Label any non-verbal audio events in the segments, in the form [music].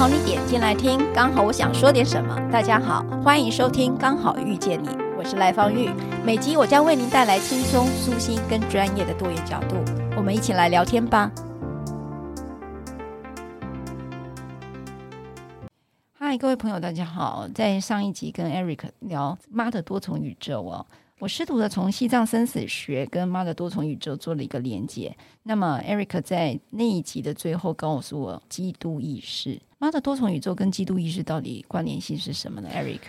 好你点进来听，刚好我想说点什么。大家好，欢迎收听《刚好遇见你》，我是赖芳玉。每集我将为您带来轻松、舒心跟专业的多元角度，我们一起来聊天吧。嗨，各位朋友，大家好。在上一集跟 Eric 聊妈的多重宇宙哦。我试图的从西藏生死学跟妈的多重宇宙做了一个连接。那么，Eric 在那一集的最后告诉我，基督意识，妈的多重宇宙跟基督意识到底关联性是什么呢？Eric，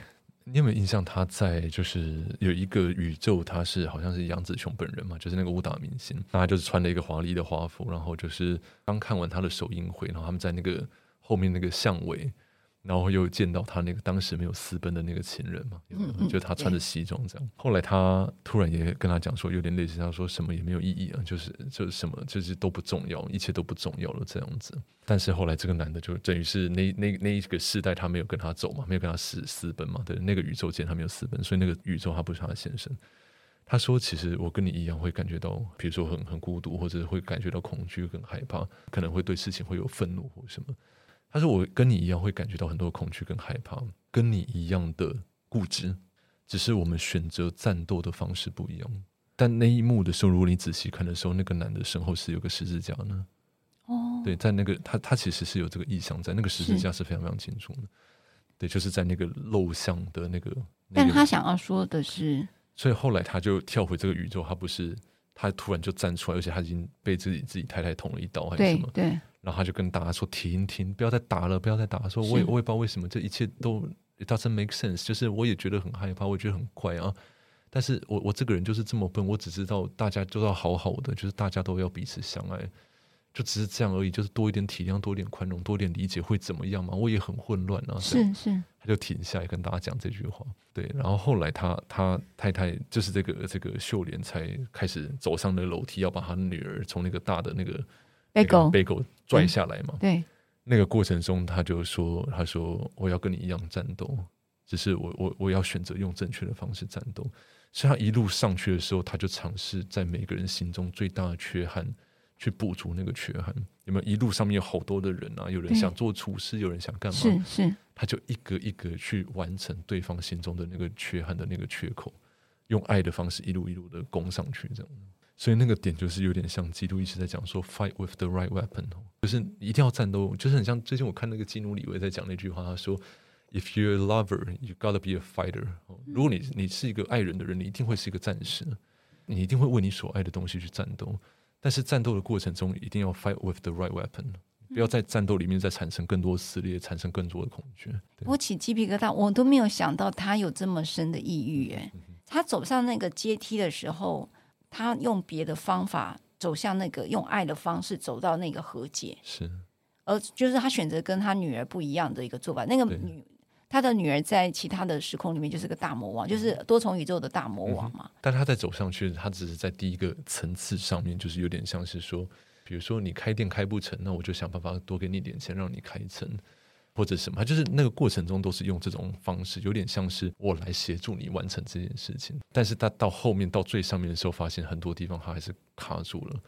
你有没有印象？他在就是有一个宇宙，他是好像是杨紫琼本人嘛，就是那个武打明星，那他就是穿了一个华丽的华服，然后就是刚看完他的首映会，然后他们在那个后面那个巷尾。然后又见到他那个当时没有私奔的那个情人嘛，就他穿着西装这样。后来他突然也跟他讲说，有点类似，他说什么也没有意义啊，就是就是什么就是都不重要，一切都不重要了这样子。但是后来这个男的就等于是那那那一个世代他没有跟他走嘛，没有跟他私私奔嘛，对，那个宇宙间他没有私奔，所以那个宇宙他不是他的先生。他说，其实我跟你一样会感觉到，比如说很很孤独，或者会感觉到恐惧、很害怕，可能会对事情会有愤怒或什么。他说：“我跟你一样会感觉到很多恐惧跟害怕，跟你一样的固执，只是我们选择战斗的方式不一样。但那一幕的时候，如果你仔细看的时候，那个男的身后是有个十字架呢。哦，对，在那个他他其实是有这个意象在，那个十字架是非常非常清楚的。对，就是在那个露像的那个。那个、但他想要说的是，所以后来他就跳回这个宇宙，他不是他突然就站出来，而且他已经被自己自己太太捅了一刀，还是什么？对。对”然后他就跟大家说：“停停，不要再打了，不要再打了。”说：“我也我也不知道为什么这一切都 it doesn't make sense，就是我也觉得很害怕，我也觉得很怪啊。但是我我这个人就是这么笨，我只知道大家都要好好的，就是大家都要彼此相爱，就只是这样而已。就是多一点体谅，多一点宽容，多一点理解，会怎么样嘛？我也很混乱啊。”是是，他就停下来跟大家讲这句话。对，然后后来他他太太就是这个这个秀莲才开始走上了楼梯，要把他女儿从那个大的那个。被狗被狗拽下来嘛？对，那个过程中，他就说：“他说我要跟你一样战斗，只是我我我要选择用正确的方式战斗。”所以，他一路上去的时候，他就尝试在每个人心中最大的缺憾去补足那个缺憾。有没有？一路上面有好多的人啊，有人想做厨师，有人想干嘛？是是，他就一个一个去完成对方心中的那个缺憾的那个缺口，用爱的方式一路一路的攻上去，这样。所以那个点就是有点像基督一直在讲说 “fight with the right weapon”，就是一定要战斗，就是很像最近我看那个基努李维在讲那句话，他说：“If you're a lover, you gotta be a fighter。”如果你你是一个爱人的人，你一定会是一个战士，你一定会为你所爱的东西去战斗。但是战斗的过程中，一定要 fight with the right weapon，不要在战斗里面再产生更多撕裂，产生更多的恐惧。我起鸡皮疙瘩，我都没有想到他有这么深的抑郁。哎，他走上那个阶梯的时候。他用别的方法走向那个用爱的方式走到那个和解，是，而就是他选择跟他女儿不一样的一个做法。那个女，他的女儿在其他的时空里面就是个大魔王，就是多重宇宙的大魔王嘛。嗯、但他在走上去，他只是在第一个层次上面，就是有点像是说，比如说你开店开不成，那我就想办法多给你点钱，让你开成。或者什么，就是那个过程中都是用这种方式，有点像是我来协助你完成这件事情。但是他到后面到最上面的时候，发现很多地方他还是卡住了。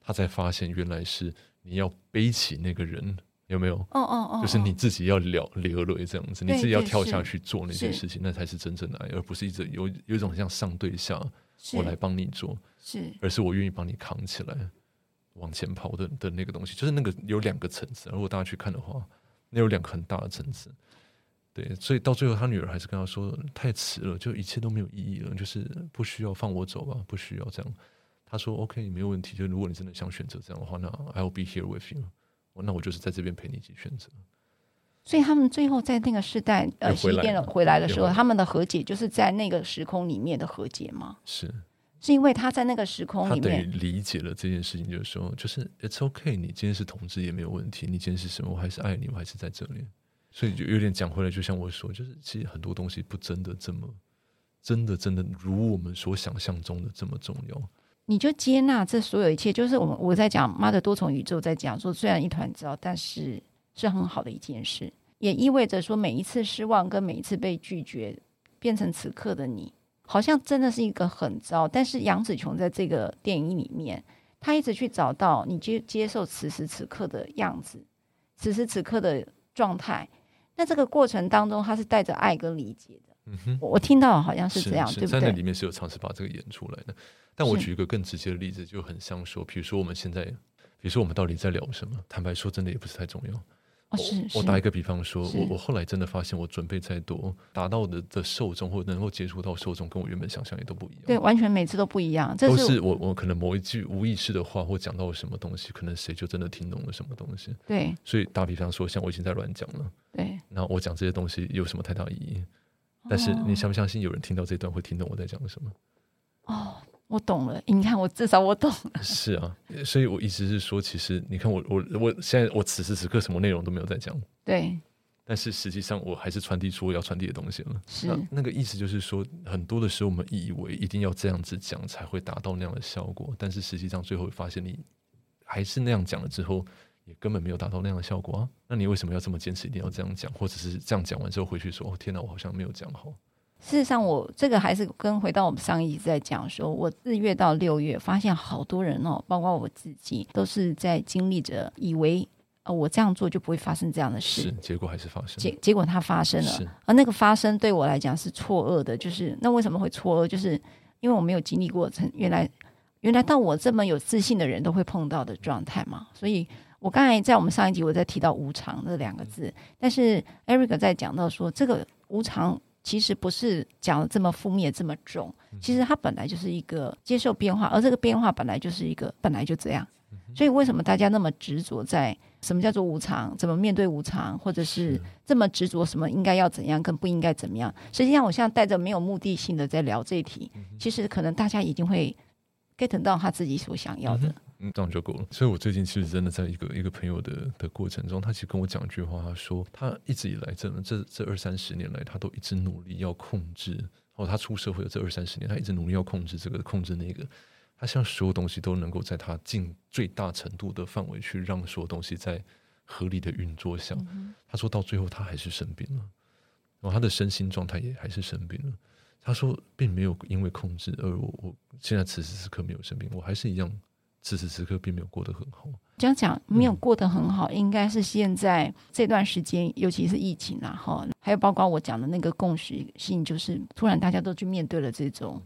他才发现原来是你要背起那个人，有没有？哦哦哦，就是你自己要了流泪这样子，你自己要跳下去做那些事情，那才是真正的爱，而不是一直有有一种像上对下，我来帮你做，是，而是我愿意帮你扛起来，往前跑的的那个东西，就是那个有两个层次。如果大家去看的话。那有两个很大的层次，对，所以到最后，他女儿还是跟他说：“太迟了，就一切都没有意义了，就是不需要放我走吧，不需要这样。”他说：“OK，没有问题。就如果你真的想选择这样的话，那 I'll be here with you。那我就是在这边陪你一起选择。”所以他们最后在那个时代呃，西天回来的时候，他们的和解就是在那个时空里面的和解吗？是。是因为他在那个时空里面，他等于理解了这件事情，就是说，就是 It's okay，你今天是同志也没有问题，你今天是什么，我还是爱你，我还是在这里。所以就有点讲回来，就像我说，就是其实很多东西不真的这么，真的真的如我们所想象中的这么重要。你就接纳这所有一切，就是我们我在讲妈的多重宇宙，在讲说，虽然一团糟，但是是很好的一件事，也意味着说，每一次失望跟每一次被拒绝，变成此刻的你。好像真的是一个很糟，但是杨紫琼在这个电影里面，她一直去找到你接接受此时此刻的样子，此时此刻的状态。那这个过程当中，她是带着爱跟理解的。嗯哼，我听到好像是这样，是是对不对？在那里面是有尝试把这个演出来的。但我举一个更直接的例子，就很像说，比如说我们现在，比如说我们到底在聊什么？坦白说，真的也不是太重要。我，我打一个比方说，我我后来真的发现，我准备再多，达到的的受众或能够接触到受众，跟我原本想象也都不一样。对，完全每次都不一样。这是都是我我可能某一句无意识的话，或讲到了什么东西，可能谁就真的听懂了什么东西。对，所以打比方说，像我已经在乱讲了。对，那我讲这些东西有什么太大意义？但是你相不相信有人听到这段会听懂我在讲什么？哦。我懂了，你看我至少我懂了。是啊，所以我意思是说，其实你看我我我现在我此时此刻什么内容都没有在讲，对，但是实际上我还是传递出我要传递的东西了。是那，那个意思就是说，很多的时候我们以为一定要这样子讲才会达到那样的效果，但是实际上最后发现你还是那样讲了之后，也根本没有达到那样的效果啊。那你为什么要这么坚持一定要这样讲，或者是这样讲完之后回去说哦天哪，我好像没有讲好。事实上，我这个还是跟回到我们上一集在讲说，我四月到六月发现好多人哦，包括我自己，都是在经历着以为呃我这样做就不会发生这样的事，是结果还是发生，结结果它发生了，而那个发生对我来讲是错愕的，就是那为什么会错愕？就是因为我没有经历过，曾原来原来到我这么有自信的人都会碰到的状态嘛，所以我刚才在我们上一集我在提到无常这两个字，但是 Eric 在讲到说这个无常。其实不是讲的这么负面这么重，其实它本来就是一个接受变化，而这个变化本来就是一个本来就这样。所以为什么大家那么执着在什么叫做无常，怎么面对无常，或者是这么执着什么应该要怎样跟不应该怎么样？实际上，我现在带着没有目的性的在聊这一题，其实可能大家已经会 get 到他自己所想要的。嗯，这样就够了。所以我最近其实真的在一个一个朋友的的过程中，他其实跟我讲一句话，他说他一直以来这这这二三十年来，他都一直努力要控制。哦，他出社会的这二三十年，他一直努力要控制这个，控制那个。他希望所有东西都能够在他尽最大程度的范围去让所有东西在合理的运作下。嗯、他说到最后，他还是生病了，然后他的身心状态也还是生病了。他说，并没有因为控制而我我现在此时此刻没有生病，我还是一样。此时此刻并没有过得很好。这样讲没有过得很好，嗯、应该是现在这段时间，尤其是疫情啊，哈，还有包括我讲的那个共识性，就是突然大家都去面对了这种，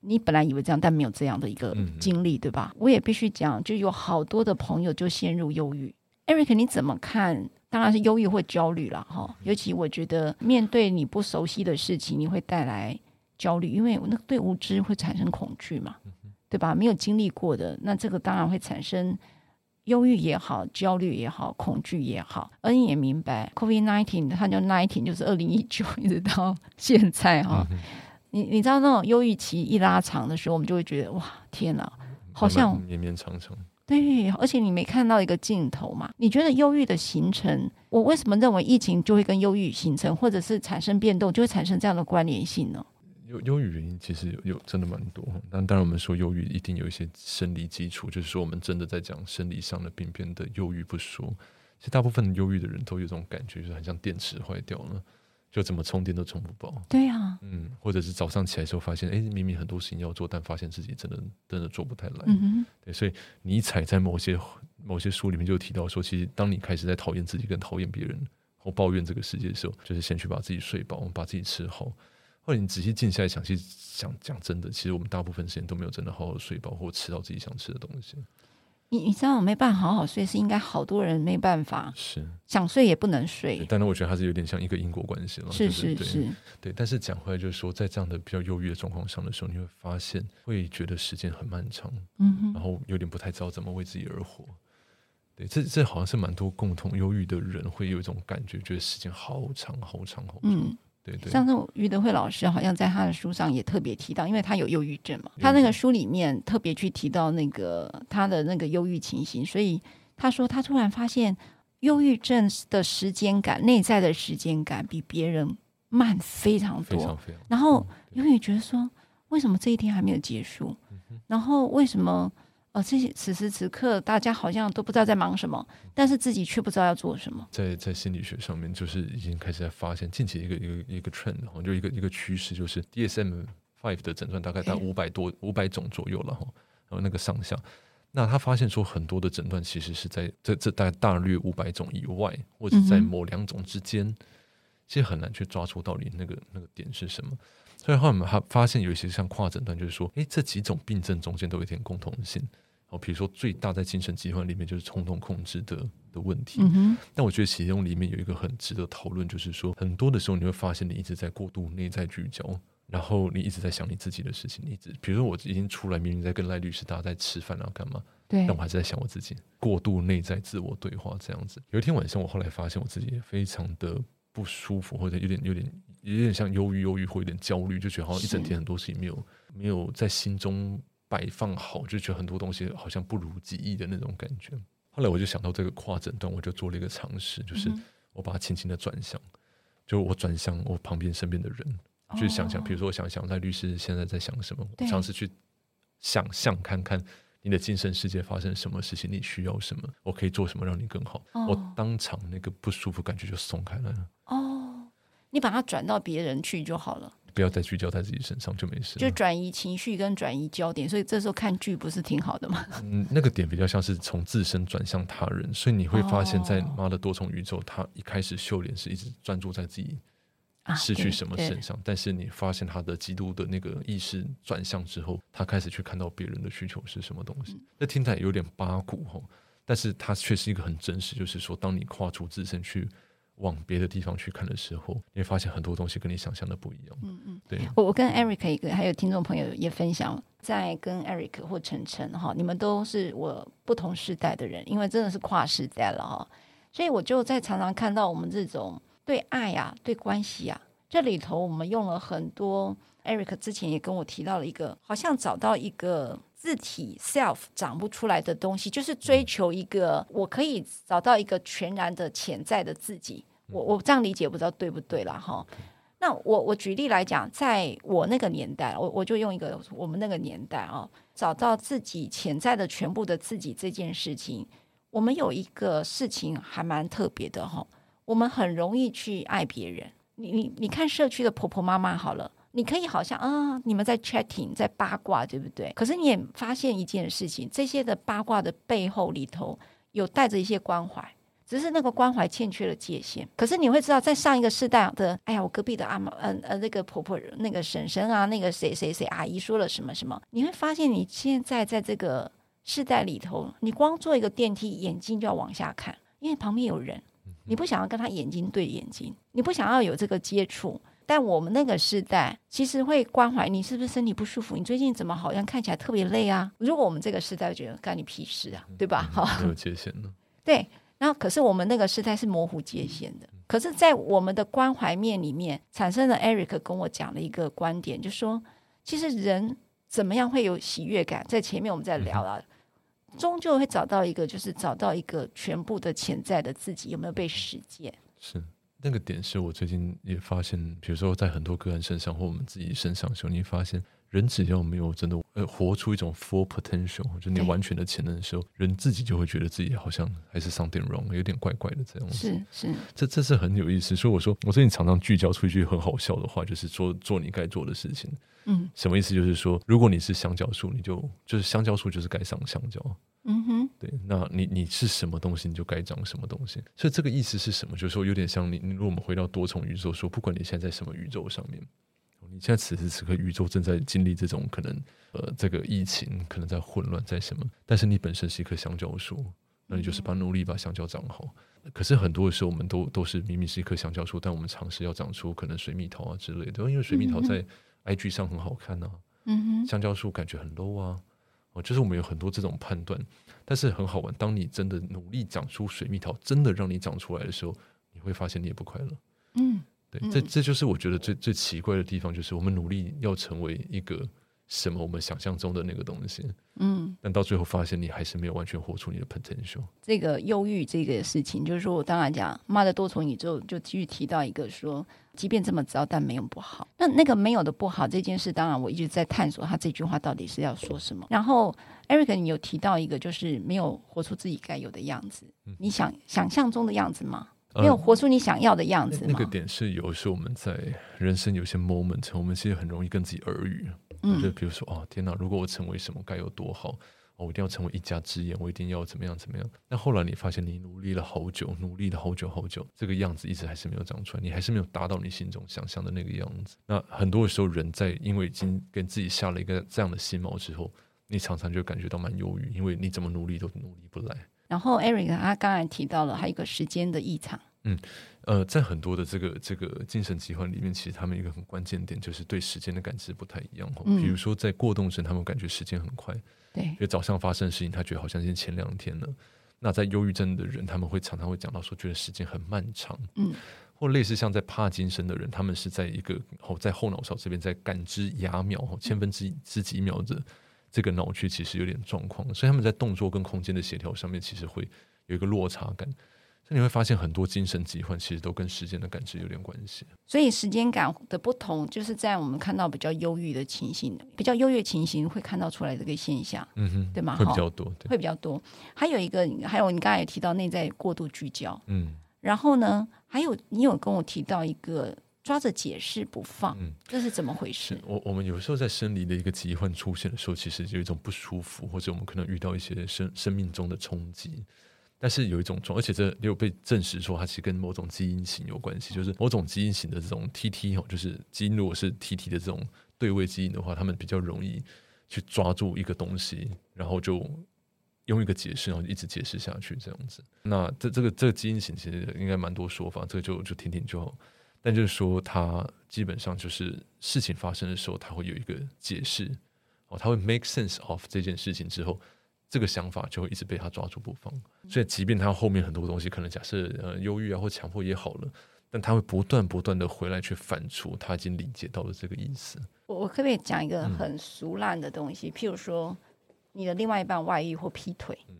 你本来以为这样，但没有这样的一个经历，对吧？我也必须讲，就有好多的朋友就陷入忧郁。Eric，你怎么看？当然是忧郁或焦虑了，哈。尤其我觉得面对你不熟悉的事情，你会带来焦虑，因为那个对无知会产生恐惧嘛。对吧？没有经历过的，那这个当然会产生忧郁也好、焦虑也好、恐惧也好。恩也明白，COVID nineteen 它叫 nineteen，就是二零一九 [laughs] 一直到现在哈、哦。嗯、你你知道那种忧郁期一拉长的时候，我们就会觉得哇，天哪，好像绵绵长长。对，而且你没看到一个尽头嘛？你觉得忧郁的形成，我为什么认为疫情就会跟忧郁形成，或者是产生变动，就会产生这样的关联性呢？忧忧郁原因其实有有真的蛮多，但当然我们说忧郁一定有一些生理基础，就是说我们真的在讲生理上的病变的忧郁不说，其实大部分忧郁的人都有这种感觉，就是很像电池坏掉了，就怎么充电都充不饱。对啊，嗯，或者是早上起来的时候发现，哎，明明很多事情要做，但发现自己真的真的做不太来。嗯哼，对，所以尼采在某些某些书里面就提到说，其实当你开始在讨厌自己跟讨厌别人或抱怨这个世界的时候，就是先去把自己睡饱，把自己吃好。或者你仔细静下来想，其实想讲真的，其实我们大部分时间都没有真的好好睡包括吃到自己想吃的东西。你你知道我没办法好好睡，是应该好多人没办法，是想睡也不能睡。但是我觉得它是有点像一个因果关系了，是是是，是对。但是讲回来就是说，在这样的比较忧郁的状况上的时候，你会发现会觉得时间很漫长，嗯哼，然后有点不太知道怎么为自己而活。对，这这好像是蛮多共同忧郁的人会有一种感觉，觉得时间好长好长好长。嗯对对，上次余德惠老师好像在他的书上也特别提到，因为他有忧郁症嘛，他那个书里面特别去提到那个他的那个忧郁情形，所以他说他突然发现忧郁症的时间感，内在的时间感比别人慢非常多，非常非常，然后永远觉得说，为什么这一天还没有结束？然后为什么？哦，这些此时此刻，大家好像都不知道在忙什么，但是自己却不知道要做什么。在在心理学上面，就是已经开始在发现近期一个一个一个 trend，就一个一个趋势，就是 DSM five 的诊断大概在五百多五百种左右了哈，然后那个上下。那他发现说，很多的诊断其实是在这这大概大略五百种以外，或者在某两种之间，嗯、其实很难去抓出到底那个那个点是什么。所以后来我们还发现有一些像跨诊断，就是说，诶，这几种病症中间都有一点共同性。哦，比如说最大在精神疾患里面就是冲动控制的的问题。嗯、但我觉得其中里面有一个很值得讨论，就是说很多的时候你会发现你一直在过度内在聚焦。然后你一直在想你自己的事情，你一直比如说我已经出来，明明在跟赖律师大家在吃饭啊，干嘛？对，但我还是在想我自己，过度内在自我对话这样子。有一天晚上，我后来发现我自己也非常的不舒服，或者有点、有点、有点像忧郁、忧郁或有点焦虑，就觉得好像一整天很多事情没有没有在心中摆放好，就觉得很多东西好像不如己意的那种感觉。后来我就想到这个跨诊断，我就做了一个尝试，就是我把它轻轻的转向，就我转向我旁边身边的人。去想想，比如说，我想想赖律师现在在想什么，尝试去想象看看你的精神世界发生什么事情，你需要什么，我可以做什么让你更好。哦、我当场那个不舒服感觉就松开了。哦，你把它转到别人去就好了，不要再聚焦在自己身上就没事。就转移情绪跟转移焦点，所以这时候看剧不是挺好的吗？嗯，那个点比较像是从自身转向他人，所以你会发现在妈的多重宇宙，他一开始秀莲是一直专注在自己。失去什么身上，但是你发现他的基督的那个意识转向之后，他开始去看到别人的需求是什么东西。那听起来有点八股哈，但是它却是一个很真实，就是说，当你跨出自身去往别的地方去看的时候，你会发现很多东西跟你想象的不一样。嗯嗯，对。我我跟 Eric 一个还有听众朋友也分享，在跟 Eric 或晨晨哈，你们都是我不同时代的人，因为真的是跨时代了哈，所以我就在常常看到我们这种。对爱呀、啊，对关系呀、啊，这里头我们用了很多。Eric 之前也跟我提到了一个，好像找到一个自体 self 长不出来的东西，就是追求一个我可以找到一个全然的潜在的自己。我我这样理解不知道对不对了哈。那我我举例来讲，在我那个年代，我我就用一个我们那个年代啊，找到自己潜在的全部的自己这件事情，我们有一个事情还蛮特别的哈。我们很容易去爱别人。你你你看社区的婆婆妈妈好了，你可以好像啊，你们在 chatting，在八卦，对不对？可是你也发现一件事情，这些的八卦的背后里头有带着一些关怀，只是那个关怀欠缺了界限。可是你会知道，在上一个世代的，哎呀，我隔壁的阿妈，嗯呃，呃，那个婆婆，那个婶婶啊，那个谁谁谁阿姨说了什么什么，你会发现你现在在这个世代里头，你光坐一个电梯，眼睛就要往下看，因为旁边有人。你不想要跟他眼睛对眼睛，你不想要有这个接触，但我们那个时代其实会关怀你是不是身体不舒服，你最近怎么好像看起来特别累啊？如果我们这个时代觉得干你屁事啊，对吧？哈，没有界限了。[laughs] 对，然后可是我们那个时代是模糊界限的。可是，在我们的关怀面里面产生了 Eric 跟我讲了一个观点，就说其实人怎么样会有喜悦感？在前面我们在聊了。嗯终究会找到一个，就是找到一个全部的潜在的自己有没有被实践？是那个点，是我最近也发现，比如说在很多个人身上或我们自己身上的时候，你发现人只要没有真的呃活出一种 full potential，就你完全的潜能的时候，人自己就会觉得自己好像还是 something wrong，有点怪怪的这样子。是是，这这是很有意思。所以我说，我最近常常聚焦出一句很好笑的话，就是说做你该做的事情。嗯，什么意思？就是说，如果你是香蕉树，你就就是香蕉树，就是该长香蕉。嗯哼，对，那你你是什么东西，你就该长什么东西。所以这个意思是什么？就是说，有点像你，如果我们回到多重宇宙，说不管你现在在什么宇宙上面，你现在此时此刻宇宙正在经历这种可能，呃，这个疫情可能在混乱，在什么？但是你本身是一棵香蕉树，那你就是把努力把香蕉长好。可是很多的时候，我们都都是明明是一棵香蕉树，但我们尝试要长出可能水蜜桃啊之类的，因为水蜜桃在 IG 上很好看啊，嗯哼，香蕉树感觉很 low 啊。哦，就是我们有很多这种判断，但是很好玩。当你真的努力长出水蜜桃，真的让你长出来的时候，你会发现你也不快乐。嗯，对，这这就是我觉得最最奇怪的地方，就是我们努力要成为一个。什么我们想象中的那个东西，嗯，但到最后发现你还是没有完全活出你的 potential。这个忧郁这个事情，就是说我当然讲妈的多重宇宙就继续提到一个说，即便这么糟，但没有不好。那那个没有的不好这件事，当然我一直在探索他这句话到底是要说什么。然后 Eric，你有提到一个，就是没有活出自己该有的样子，嗯、你想想象中的样子吗？没有活出你想要的样子？呃、那个点是有时候我们在人生有些 moment，我们其实很容易跟自己耳语。嗯，就比如说，哦，天哪！如果我成为什么，该有多好！哦，我一定要成为一家之言，我一定要怎么样怎么样。那后来你发现，你努力了好久，努力了好久好久，这个样子一直还是没有长出来，你还是没有达到你心中想象的那个样子。那很多的时候，人在因为已经跟自己下了一个这样的心锚之后，你常常就感觉到蛮忧郁，因为你怎么努力都努力不来。然后，Eric 他刚才提到了还有一个时间的异常。嗯，呃，在很多的这个这个精神疾患里面，其实他们一个很关键点就是对时间的感知不太一样。嗯，比如说在过动症，他们感觉时间很快，对，因为早上发生的事情，他觉得好像是前两天了。那在忧郁症的人，他们会常常会讲到说，觉得时间很漫长。嗯，或类似像在帕金森的人，他们是在一个哦，在后脑勺这边在感知亚秒千分之之几秒的这个脑区其实有点状况，所以他们在动作跟空间的协调上面，其实会有一个落差感。所以你会发现很多精神疾患其实都跟时间的感知有点关系。所以时间感的不同，就是在我们看到比较忧郁的情形，比较优越情形会看到出来这个现象，嗯哼，对吗？会比较多，会比较多。还有一个，还有你刚才也提到内在过度聚焦，嗯，然后呢，还有你有跟我提到一个抓着解释不放，嗯，这是怎么回事？我我们有时候在生理的一个疾患出现的时候，其实有一种不舒服，或者我们可能遇到一些生生命中的冲击。但是有一种状，而且这也有被证实说，它其实跟某种基因型有关系，就是某种基因型的这种 TT 哦，就是基因如果是 TT 的这种对位基因的话，他们比较容易去抓住一个东西，然后就用一个解释，然后一直解释下去这样子。那这这个这个基因型其实应该蛮多说法，这个就就听听就好。但就是说，他基本上就是事情发生的时候，他会有一个解释哦，他会 make sense of 这件事情之后。这个想法就会一直被他抓住不放，所以即便他后面很多东西可能假设呃忧郁啊或强迫也好了，但他会不断不断的回来去反刍他已经理解到的这个意思。我我可不可以讲一个很俗烂的东西？嗯、譬如说你的另外一半外遇或劈腿，嗯、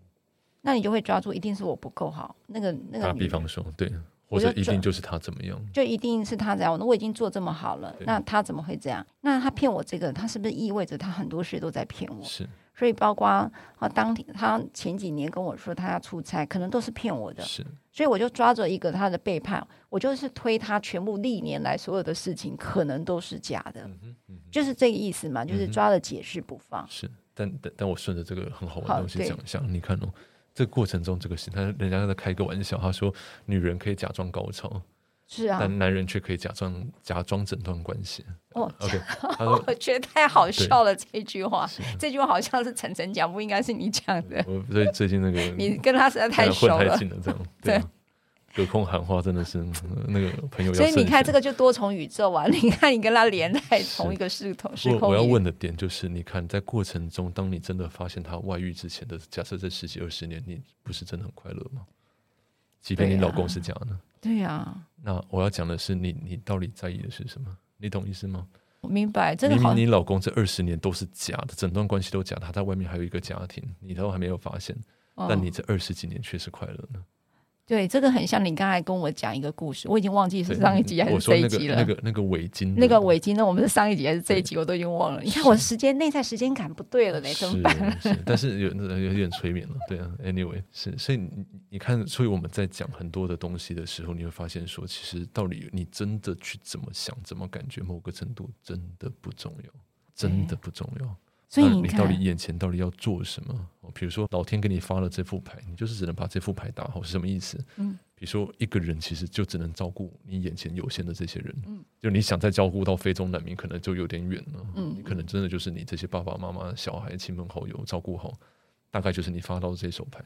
那你就会抓住一定是我不够好，那个那个。打比方说，对，或者一定就是他怎么样，就，一定是他怎样？那我已经做这么好了，那他怎么会这样？那他骗我这个，他是不是意味着他很多事都在骗我？是。所以，包括啊，当天他前几年跟我说他要出差，可能都是骗我的。是，所以我就抓着一个他的背叛，我就是推他全部历年来所有的事情，可能都是假的。嗯哼嗯，就是这个意思嘛，就是抓着解释不放。是，但但但我顺着这个很好玩的东西讲一下，你看哦，这个过程中这个事，他人家在开个玩笑，他说女人可以假装高潮。是啊，但男人却可以假装假装整段关系。哦，OK，[laughs] 我觉得太好笑了这句话，这句话好像是晨晨讲，不应该是你讲的。我所以最近那个 [laughs] 你跟他实在太熟了，混太近了，这样 [laughs] 对。隔空喊话真的是那个朋友。所以你看这个就多重宇宙啊！你看你跟他连在同一个系统时空。我要问的点就是，你看在过程中，当你真的发现他外遇之前的假设，这十几二十年，你不是真的很快乐吗？即便你老公是假的。对呀、啊，那我要讲的是你，你到底在意的是什么？你懂意思吗？我明白，这个明明你老公这二十年都是假的，整段关系都假，他在外面还有一个家庭，你都还没有发现，哦、但你这二十几年却是快乐呢？对，这个很像你刚才跟我讲一个故事，我已经忘记是上一集还是这一集了。那个那个围巾，那个围巾，那我们是上一集还是这一集，我都已经忘了。你看我时间内在时间感不对了，怎么办？但是有 [laughs] 有点催眠了，对啊。Anyway，是所以你你看，所以我们在讲很多的东西的时候，你会发现说，其实到底你真的去怎么想、怎么感觉，某个程度真的不重要，真的不重要。所以你，你到底眼前到底要做什么？比如说，老天给你发了这副牌，你就是只能把这副牌打好，是什么意思？嗯，比如说一个人其实就只能照顾你眼前有限的这些人，嗯，就你想再照顾到非洲难民，可能就有点远了，嗯，你可能真的就是你这些爸爸妈妈、小孩、亲朋好友照顾好，大概就是你发到的这手牌，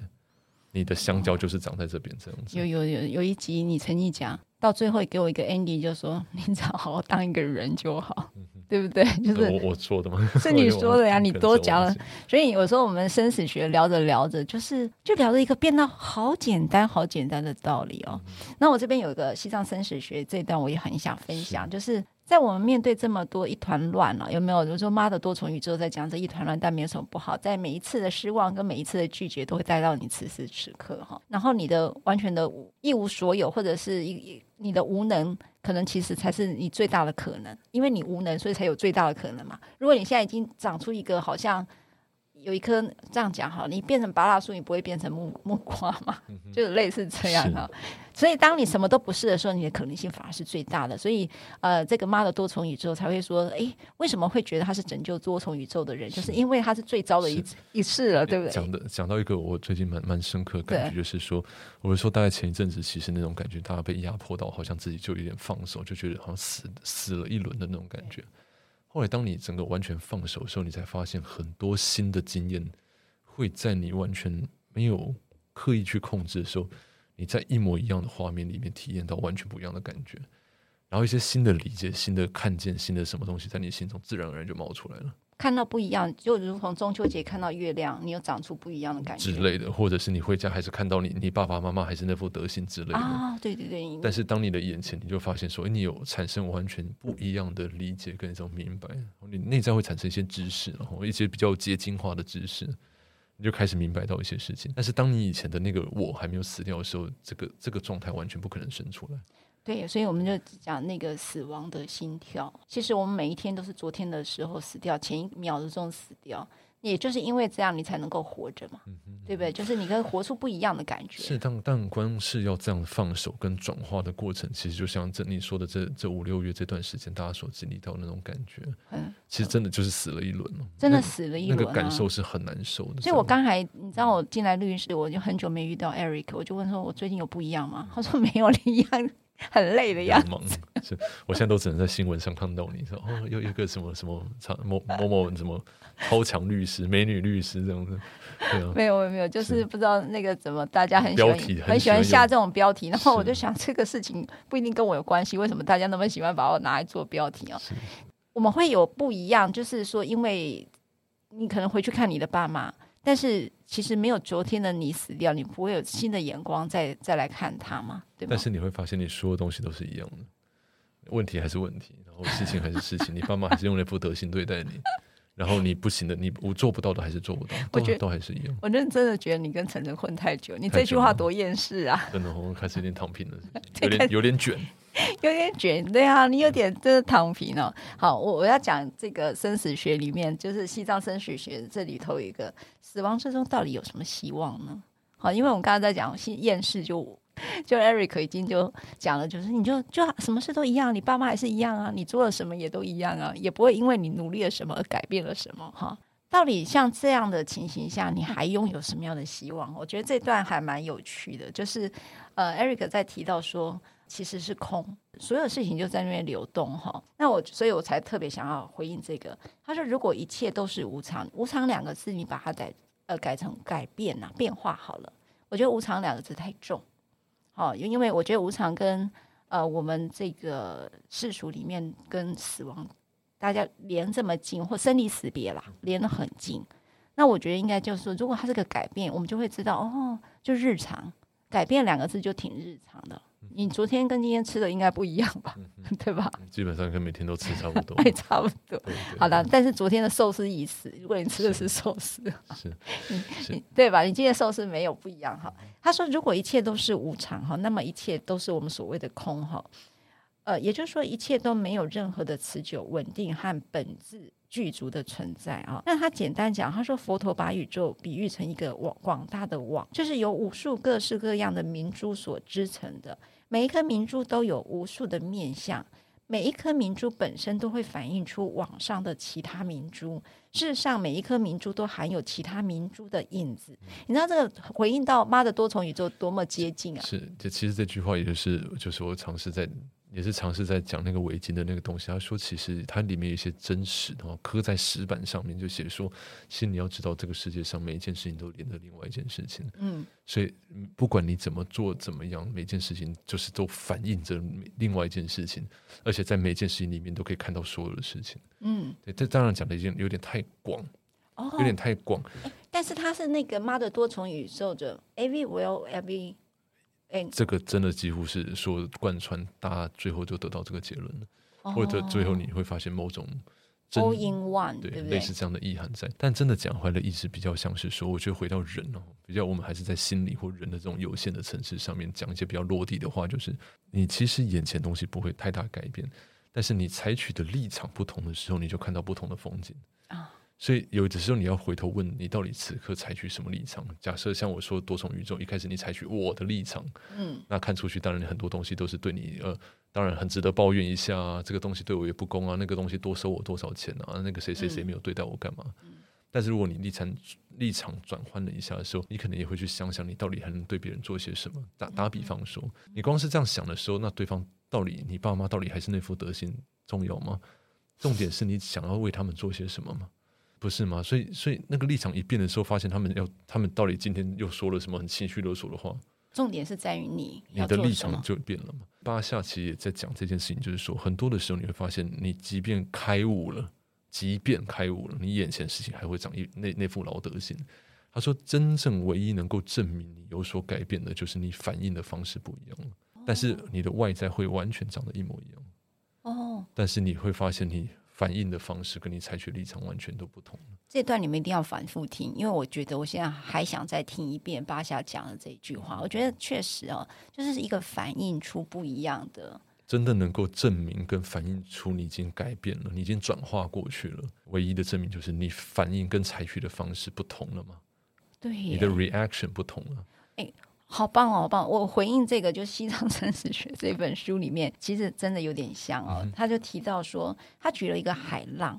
你的香蕉就是长在这边这样子。有有有有一集你曾经讲到最后给我一个 Andy，就说 [laughs] 你只要好好当一个人就好。嗯对不对？就是我我说的吗？是你 [laughs] 说的呀，你多讲了。所以有时候我们生死学聊着聊着，就是就聊着一个变得好简单、好简单的道理哦。嗯、那我这边有一个西藏生死学这一段，我也很想分享，是就是在我们面对这么多一团乱了，有没有？就是说妈的多重宇宙在讲这一团乱，但没有什么不好。在每一次的失望跟每一次的拒绝，都会带到你此时此刻哈。然后你的完全的一无所有，或者是一你的无能。可能其实才是你最大的可能，因为你无能，所以才有最大的可能嘛。如果你现在已经长出一个，好像有一颗这样讲哈，你变成芭拉树，你不会变成木 [laughs] 木瓜嘛，就是类似这样的。所以当你什么都不是的时候，你的可能性反而是最大的。所以呃，这个妈的多重宇宙才会说，哎，为什么会觉得他是拯救多重宇宙的人？是就是因为他是最糟的一一世了，对不对？讲的讲到一个我最近蛮蛮深刻的感觉，就是说，我是说大概前一阵子，其实那种感觉，大家被压迫到，好像自己就有点放手，就觉得好像死死了一轮的那种感觉。后来当你整个完全放手的时候，你才发现很多新的经验会在你完全没有刻意去控制的时候。你在一模一样的画面里面体验到完全不一样的感觉，然后一些新的理解、新的看见、新的什么东西在你心中自然而然就冒出来了。看到不一样，就如同中秋节看到月亮，你有长出不一样的感觉之类的，或者是你回家还是看到你你爸爸妈妈还是那副德行之类的啊，对对对。但是当你的眼前，你就发现说，你有产生完全不一样的理解跟一种明白，你内在会产生一些知识，然后一些比较结晶化的知识。你就开始明白到一些事情，但是当你以前的那个我还没有死掉的时候，这个这个状态完全不可能生出来。对，所以我们就讲那个死亡的心跳。其实我们每一天都是昨天的时候死掉，前一秒钟死掉。也就是因为这样，你才能够活着嘛，嗯哼，对不对？就是你可以活出不一样的感觉。是，但但光是要这样放手跟转化的过程，其实就像这你说的这这五六月这段时间，大家所经历到那种感觉，嗯，其实真的就是死了一轮了，真的死了一轮，那个感受是很难受的。所以我刚才你知道我进来录音室，我就很久没遇到 Eric，我就问说，我最近有不一样吗？他说没有，你一样。[laughs] 很累的样子，是，我现在都只能在新闻上看到你说哦，有一个什么什么超某某某什么超强律师、美女律师这样子，对啊，没有没有，就是不知道那个怎么大家很喜欢很，很喜欢下这种标题，然后我就想这个事情不一定跟我有关系，为什么大家那么喜欢把我拿来做标题啊？我们会有不一样，就是说，因为你可能回去看你的爸妈。但是其实没有昨天的你死掉，你不会有新的眼光再再来看他吗？对吗？但是你会发现，你说的东西都是一样的，问题还是问题，然后事情还是事情，你爸妈还是用那副德行对待你，然后你不行的，你我做不到的还是做不到，我觉得都还是一样。我认真的觉得你跟晨晨混太久，你这句话多厌世啊！真的，我开始有点躺平了，[laughs] 有点有点卷。有点卷，对啊，你有点真的躺平哦。好，我我要讲这个生死学里面，就是西藏生死学这里头一个死亡之中到底有什么希望呢？好，因为我们刚刚在讲厌世，就就 Eric 已经就讲了，就是你就就什么事都一样，你爸妈还是一样啊，你做了什么也都一样啊，也不会因为你努力了什么而改变了什么哈。到底像这样的情形下，你还拥有什么样的希望？我觉得这段还蛮有趣的，就是呃，Eric 在提到说。其实是空，所有事情就在那边流动哈。那我，所以我才特别想要回应这个。他说，如果一切都是无常，无常两个字，你把它改呃改成改变呐、变化好了。我觉得无常两个字太重，好，因为我觉得无常跟呃我们这个世俗里面跟死亡大家连这么近，或生离死别啦，连得很近。那我觉得应该就是说，如果它是个改变，我们就会知道哦，就日常改变两个字就挺日常的。你昨天跟今天吃的应该不一样吧？嗯、[laughs] 对吧？基本上跟每天都吃差不多，对，[laughs] 差不多。好的，但是昨天的寿司已死。如果你吃的是寿司，是，[laughs] 是你对吧？你今天寿司没有不一样哈。他说，如果一切都是无常哈，那么一切都是我们所谓的空哈。呃，也就是说，一切都没有任何的持久、稳定和本质。具足的存在啊，那他简单讲，他说佛陀把宇宙比喻成一个网广大的网，就是由无数各式各样的明珠所织成的。每一颗明珠都有无数的面相，每一颗明珠本身都会反映出网上的其他明珠。事实上，每一颗明珠都含有其他明珠的影子。你知道这个回应到妈的多重宇宙多么接近啊？是，这其实这句话也就是，就是我尝试在。也是尝试在讲那个围巾的那个东西。他说，其实它里面有一些真实的，刻在石板上面，就写说，其实你要知道，这个世界上每一件事情都连着另外一件事情。嗯，所以不管你怎么做怎么样，每件事情就是都反映着另外一件事情，而且在每件事情里面都可以看到所有的事情。嗯，对，这当然讲的已经有点太广，哦，有点太广。但是它是那个妈的多重宇宙的 every will every。这个真的几乎是说贯穿，大家最后就得到这个结论了，哦、或者最后你会发现某种 all in one 对，对对类似这样的意涵在。但真的讲回来的意思比较像是说，我觉得回到人哦，比较我们还是在心理或人的这种有限的层次上面讲一些比较落地的话，就是你其实眼前东西不会太大改变，但是你采取的立场不同的时候，你就看到不同的风景啊。所以有的时候你要回头问你到底此刻采取什么立场？假设像我说多重宇宙，一开始你采取我的立场，嗯，那看出去当然很多东西都是对你呃，当然很值得抱怨一下啊，这个东西对我也不公啊，那个东西多收我多少钱啊，那个谁谁谁没有对待我干嘛？嗯，但是如果你立场立场转换了一下的时候，你可能也会去想想你到底还能对别人做些什么。打打比方说，你光是这样想的时候，那对方到底你爸妈到底还是那副德行重要吗？重点是你想要为他们做些什么吗？不是吗？所以，所以那个立场一变的时候，发现他们要，他们到底今天又说了什么很情绪勒索的话？重点是在于你，你的立场就变了嘛。巴夏其实也在讲这件事情，就是说，很多的时候你会发现，你即便开悟了，即便开悟了，你眼前事情还会长一那那副老德行。他说，真正唯一能够证明你有所改变的，就是你反应的方式不一样了。但是你的外在会完全长得一模一样。哦。但是你会发现你。反应的方式跟你采取立场完全都不同。这段你们一定要反复听，因为我觉得我现在还想再听一遍巴夏讲的这一句话。我觉得确实哦，就是一个反映出不一样的，真的能够证明跟反映出你已经改变了，你已经转化过去了。唯一的证明就是你反应跟采取的方式不同了吗？对，你的 reaction 不同了。哎。好棒哦，好棒！我回应这个，就《西藏生死学》这本书里面，其实真的有点像哦。他就提到说，他举了一个海浪，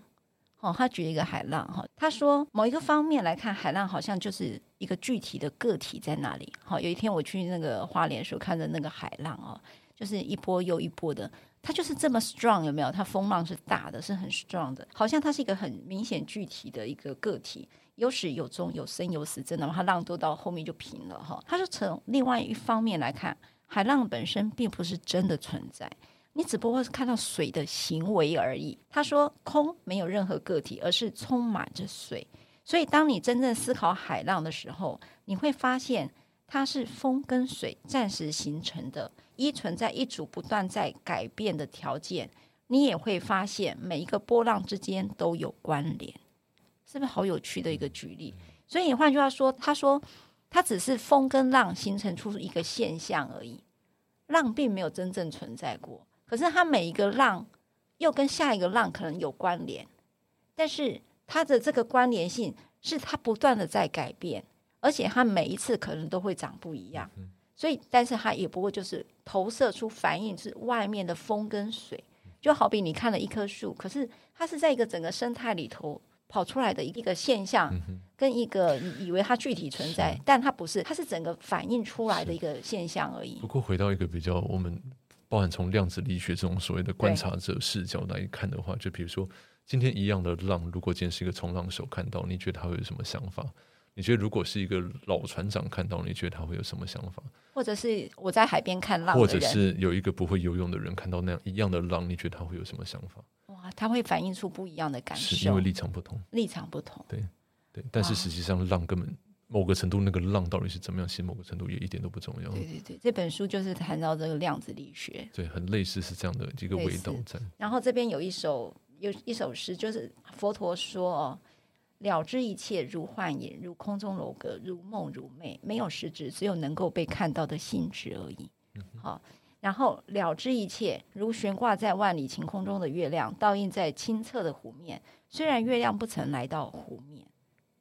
哦，他举了一个海浪哈。他说，某一个方面来看，海浪好像就是一个具体的个体在那里。好，有一天我去那个花莲时候，看着那个海浪哦，就是一波又一波的，它就是这么 strong，有没有？它风浪是大的，是很 strong 的，好像它是一个很明显具体的一个个体。有始有终，有生有死，真的吗？它浪都到后面就平了哈。他说，从另外一方面来看，海浪本身并不是真的存在，你只不过是看到水的行为而已。他说，空没有任何个体，而是充满着水。所以，当你真正思考海浪的时候，你会发现它是风跟水暂时形成的，依存在一组不断在改变的条件。你也会发现每一个波浪之间都有关联。是不是好有趣的一个举例？所以你换句话说，他说它只是风跟浪形成出一个现象而已，浪并没有真正存在过。可是它每一个浪又跟下一个浪可能有关联，但是它的这个关联性是它不断的在改变，而且它每一次可能都会长不一样。所以，但是它也不过就是投射出反应是外面的风跟水，就好比你看了一棵树，可是它是在一个整个生态里头。跑出来的一个现象，跟一个你以为它具体存在，但它不是，它是整个反映出来的一个现象而已。不过回到一个比较，我们包含从量子力学这种所谓的观察者视角来看的话，就比如说今天一样的浪，如果今天是一个冲浪手看到，你觉得他会有什么想法？你觉得如果是一个老船长看到，你觉得他会有什么想法？或者是我在海边看浪，或者是有一个不会游泳的人看到那样一样的浪，你觉得他会有什么想法？哇，他会反映出不一样的感受，是因为立场不同，立场不同，对对。但是实际上，浪根本某个程度，那个浪到底是怎么样，其实某个程度也一点都不重要。对对对，这本书就是谈到这个量子力学，对，很类似是这样的一个味道在。然后这边有一首有一首诗，就是佛陀说哦。了知一切如幻影，如空中楼阁，如梦如寐，没有实质，只有能够被看到的性质而已。好，然后了知一切如悬挂在万里晴空中的月亮，倒映在清澈的湖面。虽然月亮不曾来到湖面，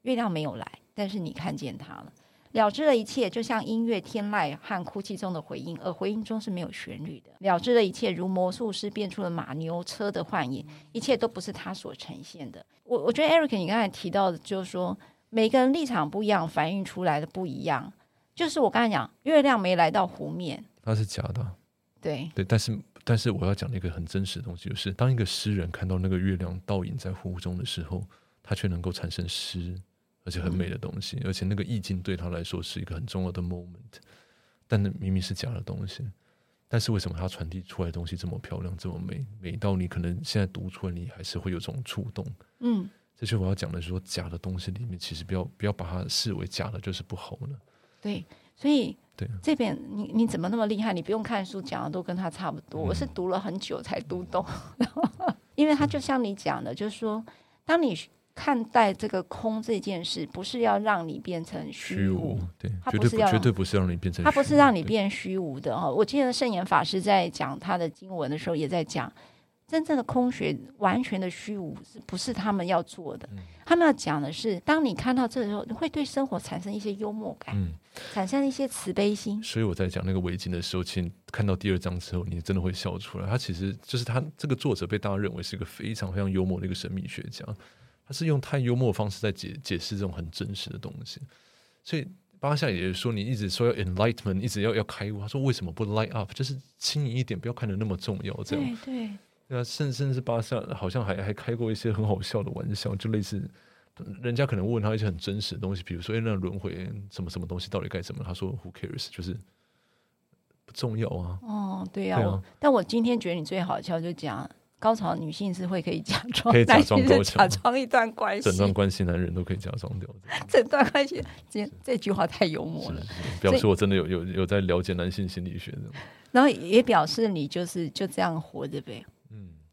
月亮没有来，但是你看见它了。了知了一切，就像音乐天籁和哭泣中的回音，而回音中是没有旋律的。了知了一切，如魔术师变出了马牛车的幻影，一切都不是他所呈现的。我我觉得 Eric，你刚才提到的，就是说每个人立场不一样，反映出来的不一样。就是我刚才讲，月亮没来到湖面，那是假的。对对，但是但是我要讲的一个很真实的东西，就是当一个诗人看到那个月亮倒影在湖中的时候，他却能够产生诗。而且很美的东西，而且那个意境对他来说是一个很重要的 moment，但那明明是假的东西，但是为什么他传递出来的东西这么漂亮，这么美，美到你可能现在读出来，你还是会有这种触动。嗯，这就是我要讲的，说假的东西里面，其实不要不要把它视为假的，就是不好的。对，所以对这边你你怎么那么厉害？你不用看书，讲的都跟他差不多。嗯、我是读了很久才读懂，[laughs] 因为他就像你讲的，就是说，当你。看待这个空这件事，不是要让你变成虚无，对，它不是要绝对不是让你变成，他不是让你变虚无的哈。我记得圣严法师在讲他的经文的时候，也在讲，真正的空学，完全的虚无，是不是他们要做的？嗯、他们要讲的是，当你看到这时候，你会对生活产生一些幽默感，嗯、产生一些慈悲心。所以我在讲那个围巾的时候，其实看到第二章之后，你真的会笑出来。他其实就是他这个作者被大家认为是一个非常非常幽默的一个神秘学家，他是用太幽默的方式在解解释这种很真实的东西。所以巴夏也说，你一直说要 enlightenment，一直要要开悟。他说为什么不 light up，就是轻盈一点，不要看得那么重要，这样对。对对啊，甚甚至巴萨好像还还开过一些很好笑的玩笑，就类似人家可能问他一些很真实的东西，比如说，哎，那轮回什么什么东西到底该怎么？他说，Who cares？就是不重要啊。哦，对呀、啊。啊、但我今天觉得你最好笑，就讲高潮女性是会可以假装，可以假装高潮，假装一段关系，整段关系男人都可以假装掉。[laughs] 整段关系，这这句话太幽默了，表示我真的有有有在了解男性心理学的。然后也表示你就是就这样活着呗。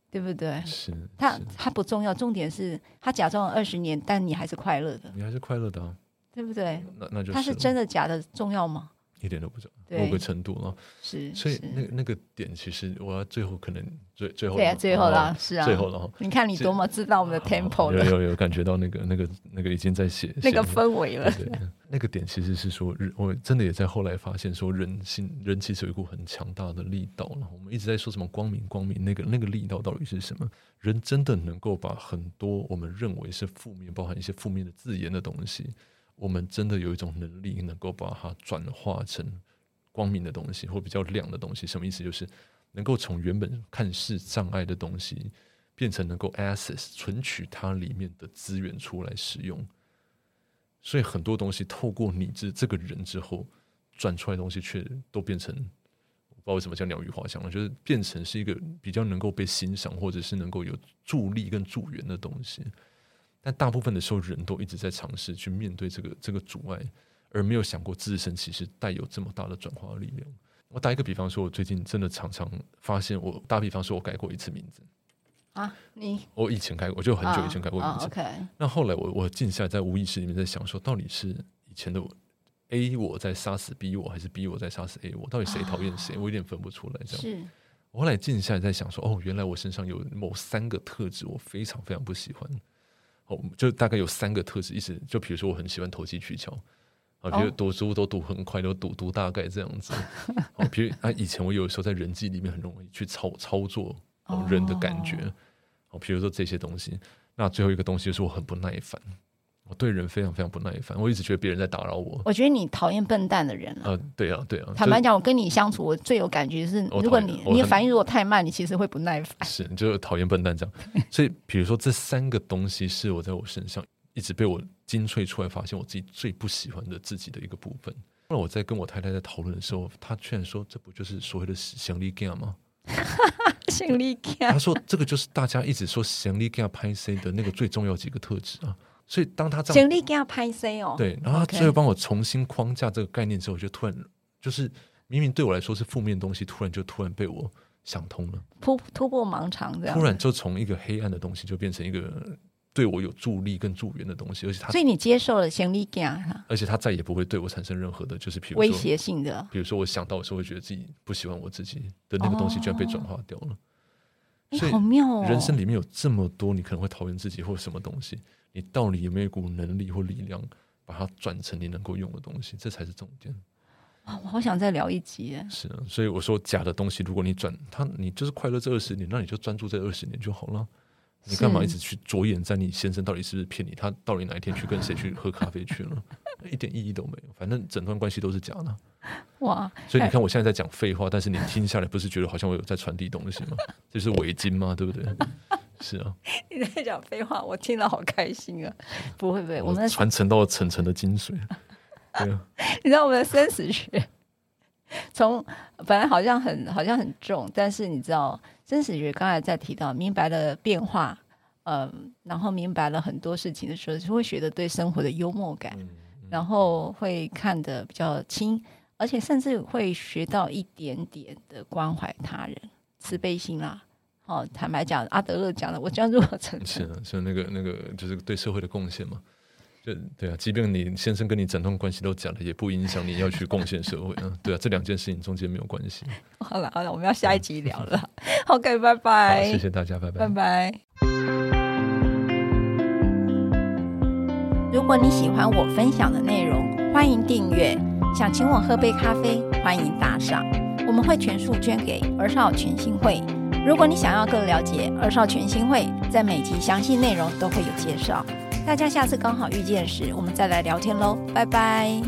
对不对？是，他他不重要，重点是他假装了二十年，但你还是快乐的，你还是快乐的啊，对不对？那那就他是真的假的重要吗？一点都不重要，某个程度了。是，所以那个那个点，其实我要最后可能最最后对啊，最后了，是啊，最后了。你看你多么知道我们的 tempo，有有有感觉到那个那个那个已经在写那个氛围了。对，那个点其实是说，我真的也在后来发现，说人性人其实有一股很强大的力道。然后我们一直在说什么光明光明，那个那个力道到底是什么？人真的能够把很多我们认为是负面，包含一些负面的字眼的东西。我们真的有一种能力，能够把它转化成光明的东西，或比较亮的东西。什么意思？就是能够从原本看似障碍的东西，变成能够 access 存取它里面的资源出来使用。所以很多东西透过你这这个人之后转出来的东西，却都变成我不知道为什么叫鸟语花香了，就是变成是一个比较能够被欣赏，或者是能够有助力跟助缘的东西。但大部分的时候，人都一直在尝试去面对这个这个阻碍，而没有想过自身其实带有这么大的转化力量。我打一个比方说，我最近真的常常发现，我打比方说，我改过一次名字啊，你我以前改过，我就很久以前改过名字。OK，那后来我我静下来，在无意识里面在想说，到底是以前的我 A 我在杀死 B 我，还是 B 我在杀死 A 我？到底谁讨厌谁？啊、我有点分不出来。这样是。我后来静下来在想说，哦，原来我身上有某三个特质，我非常非常不喜欢。哦，就大概有三个特质，意思就比如说我很喜欢投机取巧，啊，比如读书都读很快，都读读大概这样子。[laughs] 哦，比如啊，以前我有时候在人际里面很容易去操操作人的感觉，哦，比如说这些东西。那最后一个东西就是我很不耐烦。我对人非常非常不耐烦，我一直觉得别人在打扰我。我觉得你讨厌笨蛋的人啊。呃，对啊，对啊。坦白讲，我跟你相处，我最有感觉是，如果你你的反应如果太慢，你其实会不耐烦。是，你就讨厌笨蛋这样。所以，比如说这三个东西是我在我身上一直被我精粹出来，发现我自己最不喜欢的自己的一个部分。后来我在跟我太太在讨论的时候，她居然说：“这不就是所谓的行李感吗？”行李感。[laughs] 她说：“这个就是大家一直说行李感拍 C 的那个最重要几个特质啊。”所以当他这样，力他拍 C 哦，对，然后他最后帮我重新框架这个概念之后，我就突然就是明明对我来说是负面的东西，突然就突然被我想通了，突突破盲肠这样，突然就从一个黑暗的东西就变成一个对我有助力跟助缘的东西，而且他，所以你接受了行李感，而且他再也不会对我产生任何的，就是比如威胁性的，比如说我想到的时候会觉得自己不喜欢我自己的那个东西，居然被转化掉了，哦、所以好妙哦，人生里面有这么多你可能会讨厌自己或什么东西。你到底有没有一股能力或力量，把它转成你能够用的东西？这才是重点。啊，我好想再聊一集。是啊，所以我说假的东西，如果你转它，你就是快乐这二十年，那你就专注这二十年就好了。你干嘛一直去着眼在你先生到底是不是骗你？他到底哪一天去跟谁去喝咖啡去了？[laughs] 一点意义都没有。反正整段关系都是假的。[laughs] 哇！所以你看，我现在在讲废话，但是你听下来不是觉得好像我有在传递东西吗？[laughs] 这是围巾吗？对不对？[laughs] 是啊，你在讲废话，我听了好开心啊！不会不会，我们传承到了层层的精髓。对啊，你知道我们的生死学，从本来好像很好像很重，但是你知道生死学刚才在提到明白了变化，嗯，然后明白了很多事情的时候，就会学得对生活的幽默感，嗯嗯、然后会看得比较轻，而且甚至会学到一点点的关怀他人、慈悲心啦。哦，坦白讲，阿德勒讲的，我将如何成？是是那个那个，就是对社会的贡献嘛。就对啊，即便你先生跟你整段关系都讲了，也不影响你要去贡献社会啊。对啊，这两件事情中间没有关系。[laughs] 好了好了，我们要下一集聊了。[laughs] OK，拜拜。谢谢大家，拜拜。拜拜。如果你喜欢我分享的内容，欢迎订阅。想请我喝杯咖啡，欢迎打赏，我们会全数捐给儿少全新会。如果你想要更了解儿少全新会，在每集详细内容都会有介绍。大家下次刚好遇见时，我们再来聊天喽，拜拜。